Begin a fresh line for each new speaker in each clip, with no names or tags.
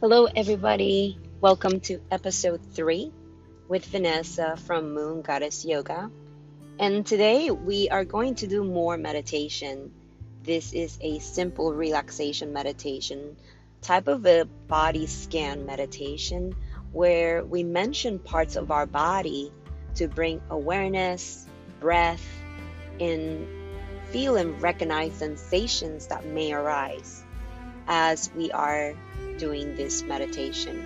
Hello, everybody. Welcome to episode three with Vanessa from Moon Goddess Yoga. And today we are going to do more meditation. This is a simple relaxation meditation, type of a body scan meditation, where we mention parts of our body to bring awareness, breath, and feel and recognize sensations that may arise as we are doing this meditation.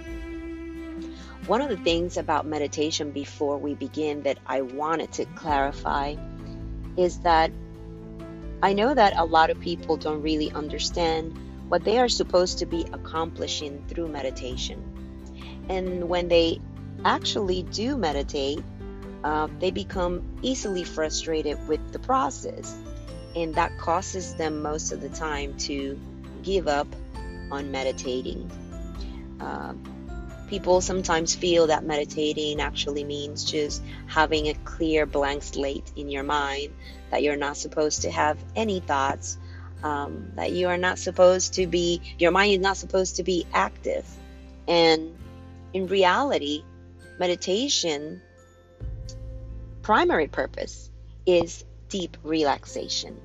One of the things about meditation before we begin that I wanted to clarify is that I know that a lot of people don't really understand what they are supposed to be accomplishing through meditation. And when they actually do meditate, uh, they become easily frustrated with the process. And that causes them most of the time to give up on meditating. Uh, people sometimes feel that meditating actually means just having a clear blank slate in your mind, that you're not supposed to have any thoughts, um, that you are not supposed to be, your mind is not supposed to be active. And in reality, meditation primary purpose is deep relaxation.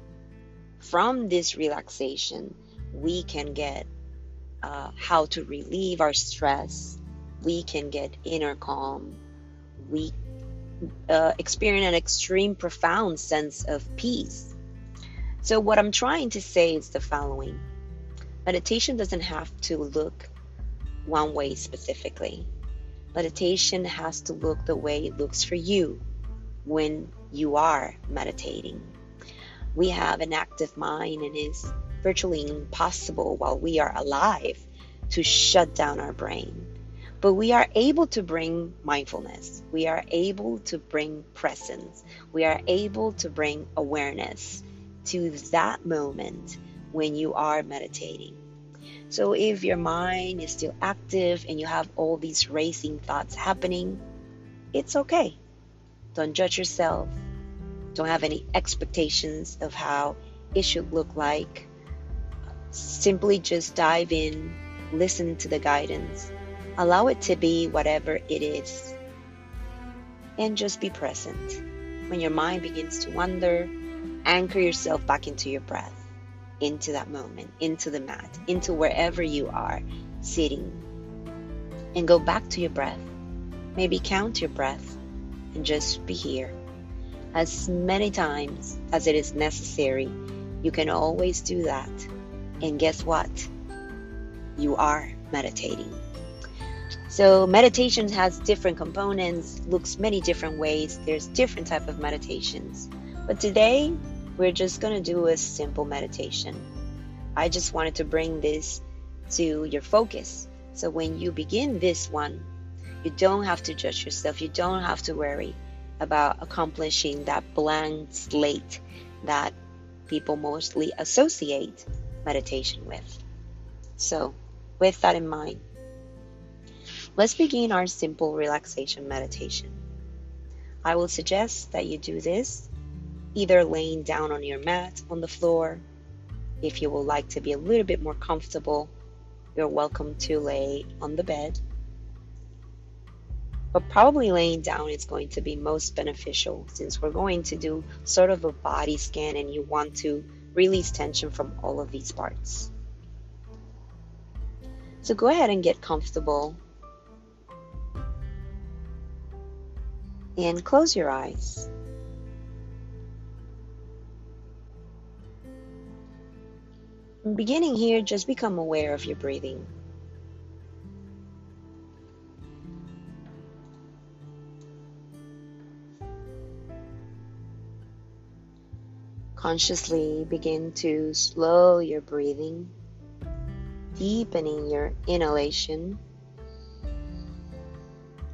From this relaxation, we can get uh, how to relieve our stress. We can get inner calm. We uh, experience an extreme, profound sense of peace. So, what I'm trying to say is the following meditation doesn't have to look one way specifically. Meditation has to look the way it looks for you when you are meditating. We have an active mind and it's virtually impossible while we are alive to shut down our brain. But we are able to bring mindfulness. We are able to bring presence. We are able to bring awareness to that moment when you are meditating. So if your mind is still active and you have all these racing thoughts happening, it's okay. Don't judge yourself. Don't have any expectations of how it should look like. Simply just dive in, listen to the guidance, allow it to be whatever it is, and just be present. When your mind begins to wander, anchor yourself back into your breath, into that moment, into the mat, into wherever you are sitting, and go back to your breath. Maybe count your breath and just be here. As many times as it is necessary, you can always do that and guess what? You are meditating. So meditation has different components, looks many different ways. There's different type of meditations. But today we're just going to do a simple meditation. I just wanted to bring this to your focus. So when you begin this one, you don't have to judge yourself. You don't have to worry about accomplishing that blank slate that people mostly associate meditation with. So, with that in mind, let's begin our simple relaxation meditation. I will suggest that you do this either laying down on your mat on the floor. If you would like to be a little bit more comfortable, you're welcome to lay on the bed. But probably laying down is going to be most beneficial since we're going to do sort of a body scan and you want to release tension from all of these parts. So go ahead and get comfortable and close your eyes. Beginning here, just become aware of your breathing. Consciously begin to slow your breathing, deepening your inhalation,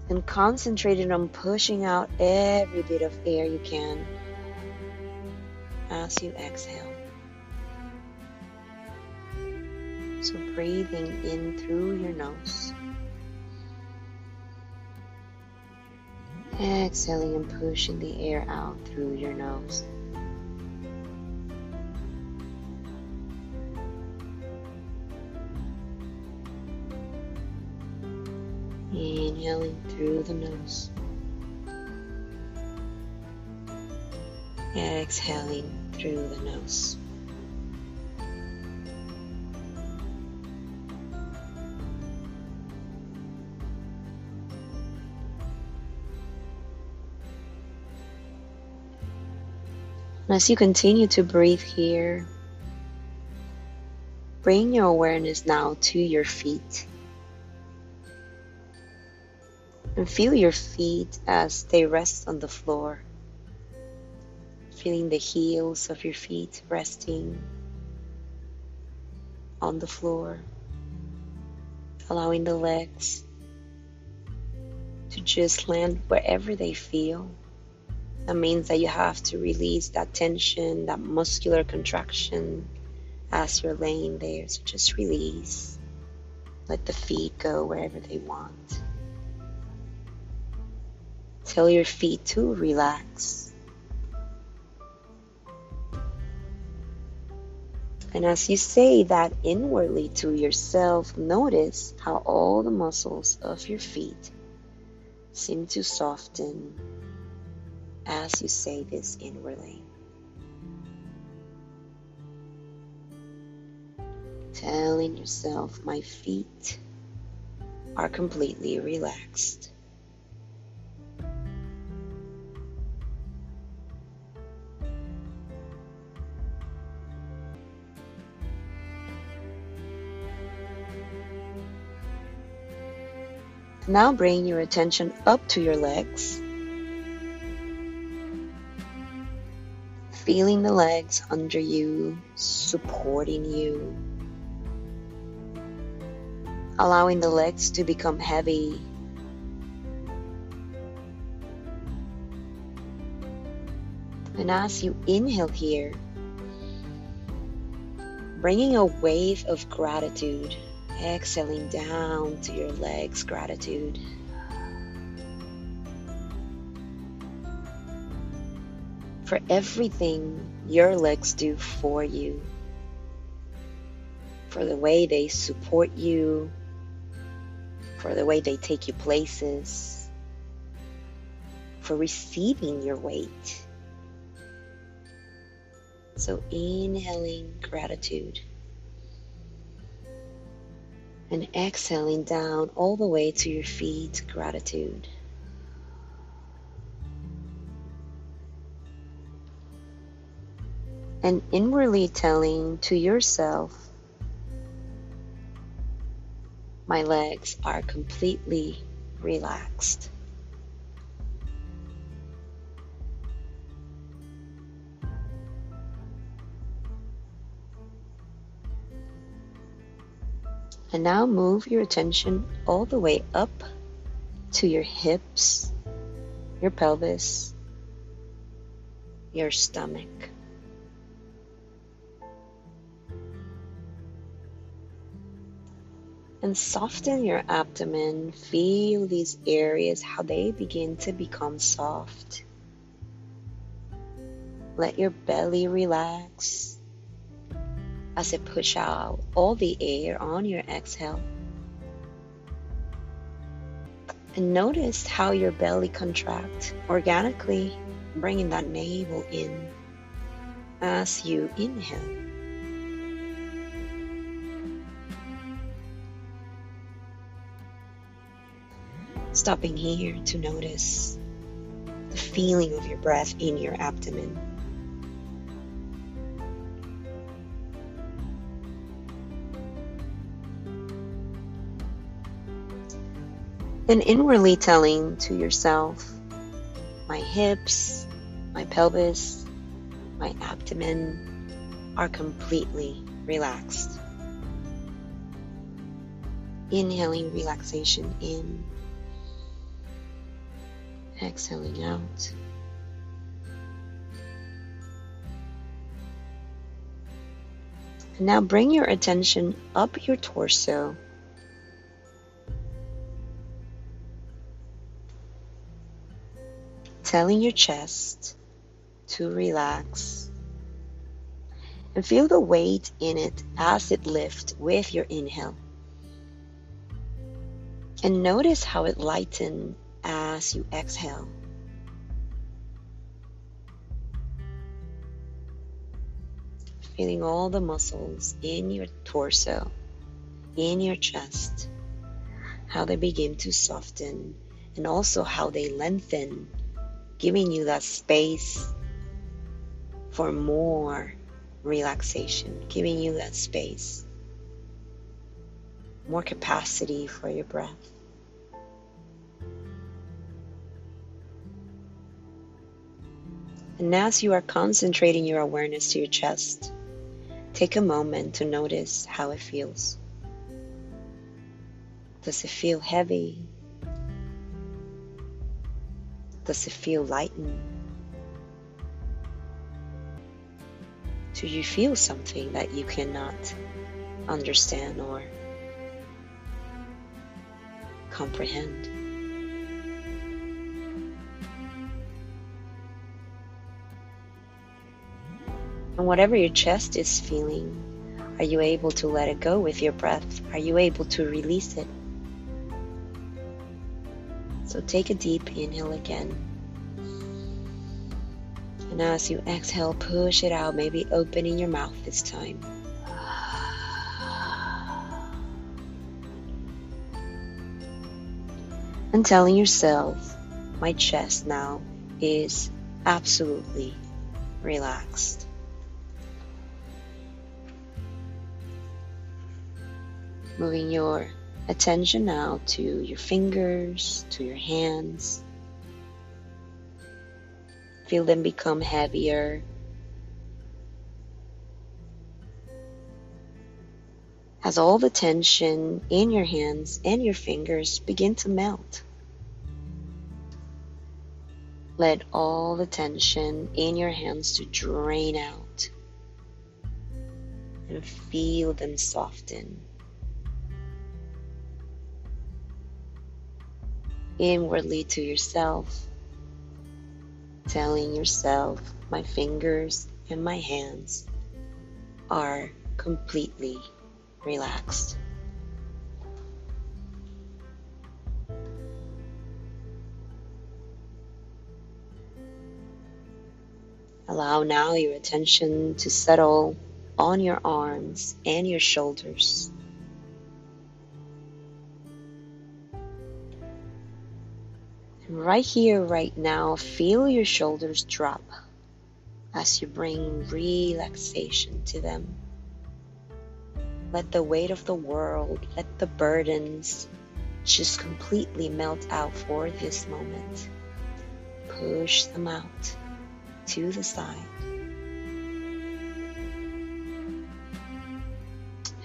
and concentrating on pushing out every bit of air you can as you exhale. So, breathing in through your nose. Exhaling and pushing the air out through your nose. Inhaling through the nose. Exhaling through the nose. as you continue to breathe here, bring your awareness now to your feet. And feel your feet as they rest on the floor. Feeling the heels of your feet resting on the floor. Allowing the legs to just land wherever they feel. That means that you have to release that tension, that muscular contraction as you're laying there. So just release. Let the feet go wherever they want. Tell your feet to relax. And as you say that inwardly to yourself, notice how all the muscles of your feet seem to soften as you say this inwardly. Telling yourself, my feet are completely relaxed. Now bring your attention up to your legs. Feeling the legs under you, supporting you, allowing the legs to become heavy. And as you inhale here, bringing a wave of gratitude, exhaling down to your legs, gratitude. for everything your legs do for you, for the way they support you, for the way they take you places, for receiving your weight. So, inhaling gratitude and exhaling down all the way to your feet, gratitude. and inwardly telling to yourself, My legs are completely relaxed. And now move your attention all the way up to your hips, your pelvis, your stomach. and soften your abdomen. Feel these areas, how they begin to become soft. Let your belly relax as it push out all the air on your exhale. And notice how your belly contracts organically, bringing that navel in as you inhale. stopping here to notice the feeling of your breath in your abdomen. Then inwardly telling to yourself, my hips, my pelvis, my abdomen are completely relaxed. Inhaling relaxation in exhaling out. And now bring your attention up your torso. Telling your chest to relax. And feel the weight in it as it lifts with your inhale. And notice how it lightens as you exhale. Feeling all the muscles in your torso, in your chest, how they begin to soften, and also how they lengthen, giving you that space for more relaxation, giving you that space, more capacity for your breath. And as you are concentrating your awareness to your chest, take a moment to notice how it feels. Does it feel heavy? Does it feel lightened? Do you feel something that you cannot understand or comprehend? And whatever your chest is feeling, are you able to let it go with your breath? Are you able to release it? So take a deep inhale again. And as you exhale, push it out, maybe opening your mouth this time. And telling yourself, my chest now is absolutely relaxed. Moving your attention now to your fingers, to your hands. Feel them become heavier. As all the tension in your hands and your fingers begin to melt. Let all the tension in your hands to drain out and feel them soften. Inwardly to yourself, telling yourself, my fingers and my hands are completely relaxed. Allow now your attention to settle on your arms and your shoulders. Right here, right now, feel your shoulders drop as you bring relaxation to them. Let the weight of the world, let the burdens just completely melt out for this moment. Push them out to the side.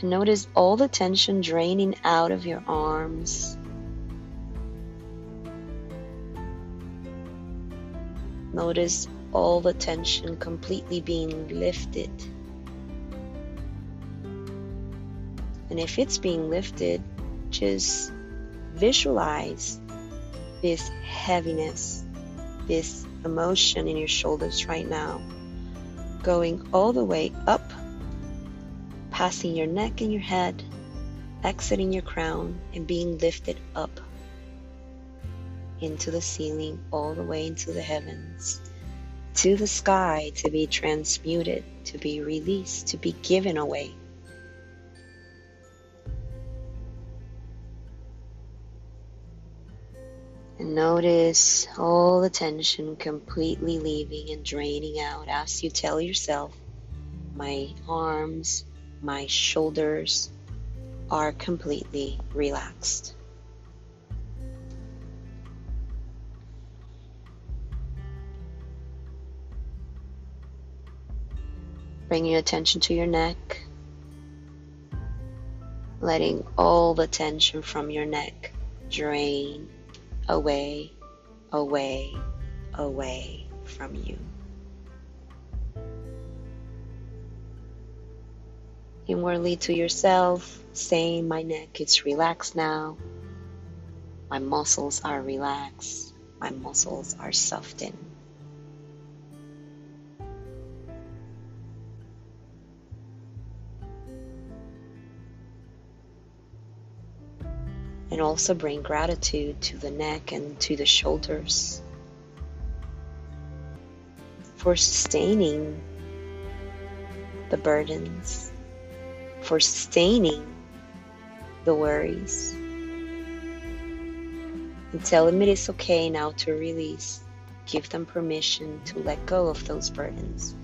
Notice all the tension draining out of your arms, Notice all the tension completely being lifted. And if it's being lifted, just visualize this heaviness, this emotion in your shoulders right now, going all the way up, passing your neck and your head, exiting your crown, and being lifted up into the ceiling, all the way into the heavens, to the sky to be transmuted, to be released, to be given away. And notice all the tension completely leaving and draining out as you tell yourself, my arms, my shoulders are completely relaxed. Bringing attention to your neck, letting all the tension from your neck drain away, away, away from you. Inwardly to yourself, saying, My neck is relaxed now. My muscles are relaxed. My muscles are softened. And also bring gratitude to the neck and to the shoulders for sustaining the burdens, for sustaining the worries. And tell them it is okay now to release. Give them permission to let go of those burdens,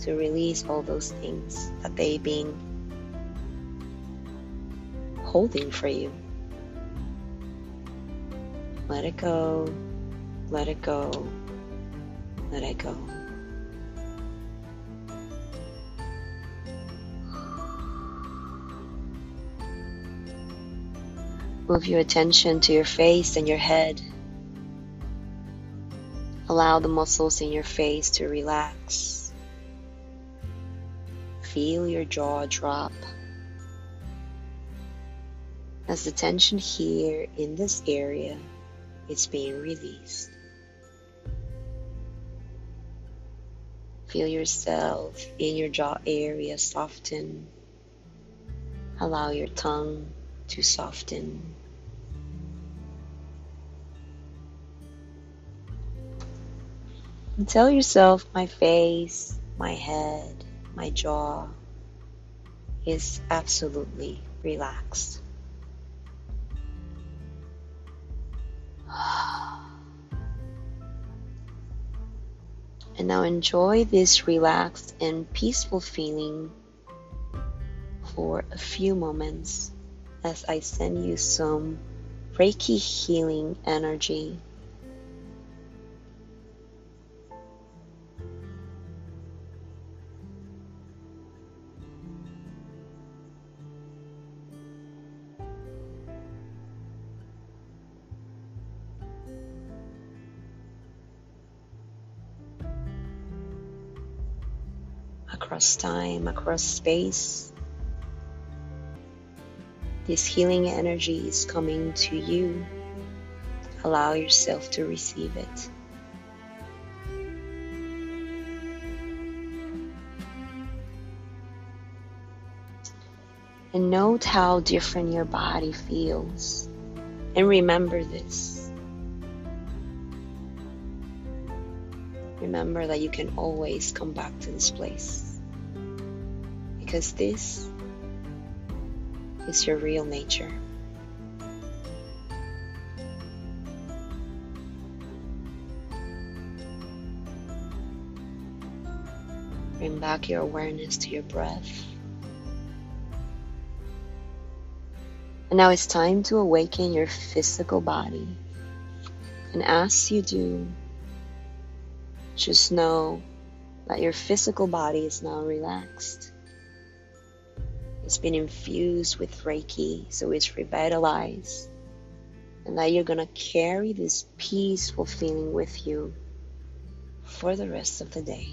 to release all those things that they've been holding for you. Let it go, let it go, let it go. Move your attention to your face and your head. Allow the muscles in your face to relax. Feel your jaw drop as the tension here in this area is being released. Feel yourself in your jaw area soften. Allow your tongue to soften. And tell yourself my face, my head, my jaw is absolutely relaxed. And now enjoy this relaxed and peaceful feeling for a few moments as I send you some Reiki healing energy. Across time, across space, this healing energy is coming to you. Allow yourself to receive it. And note how different your body feels. And remember this. Remember that you can always come back to this place. Because this is your real nature. Bring back your awareness to your breath. And now it's time to awaken your physical body. And as you do, just know that your physical body is now relaxed. It's been infused with Reiki, so it's revitalized. And that you're going to carry this peaceful feeling with you for the rest of the day.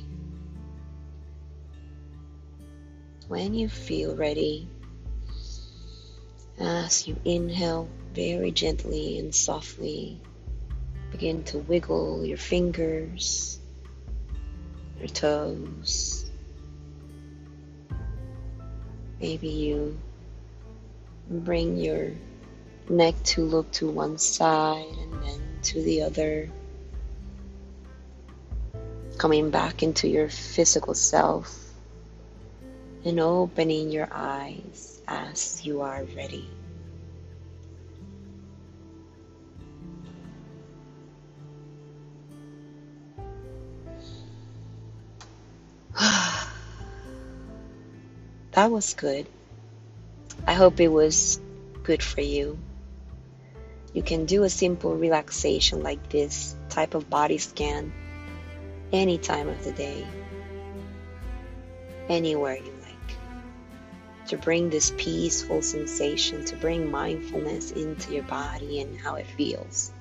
When you feel ready, as you inhale very gently and softly, begin to wiggle your fingers, your toes, Maybe you bring your neck to look to one side and then to the other. Coming back into your physical self and opening your eyes as you are ready. That was good. I hope it was good for you. You can do a simple relaxation like this type of body scan any time of the day, anywhere you like, to bring this peaceful sensation, to bring mindfulness into your body and how it feels.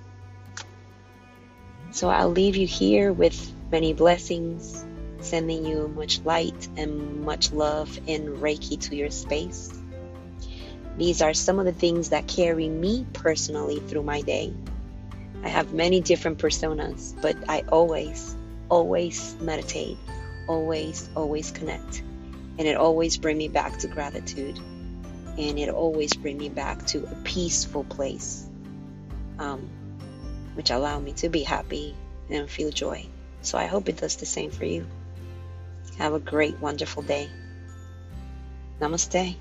So I'll leave you here with many blessings sending you much light and much love and Reiki to your space. These are some of the things that carry me personally through my day. I have many different personas, but I always, always meditate, always, always connect, and it always brings me back to gratitude. and it always bring me back to a peaceful place, um, which allow me to be happy and feel joy. So I hope it does the same for you. Have a great, wonderful day. Namaste.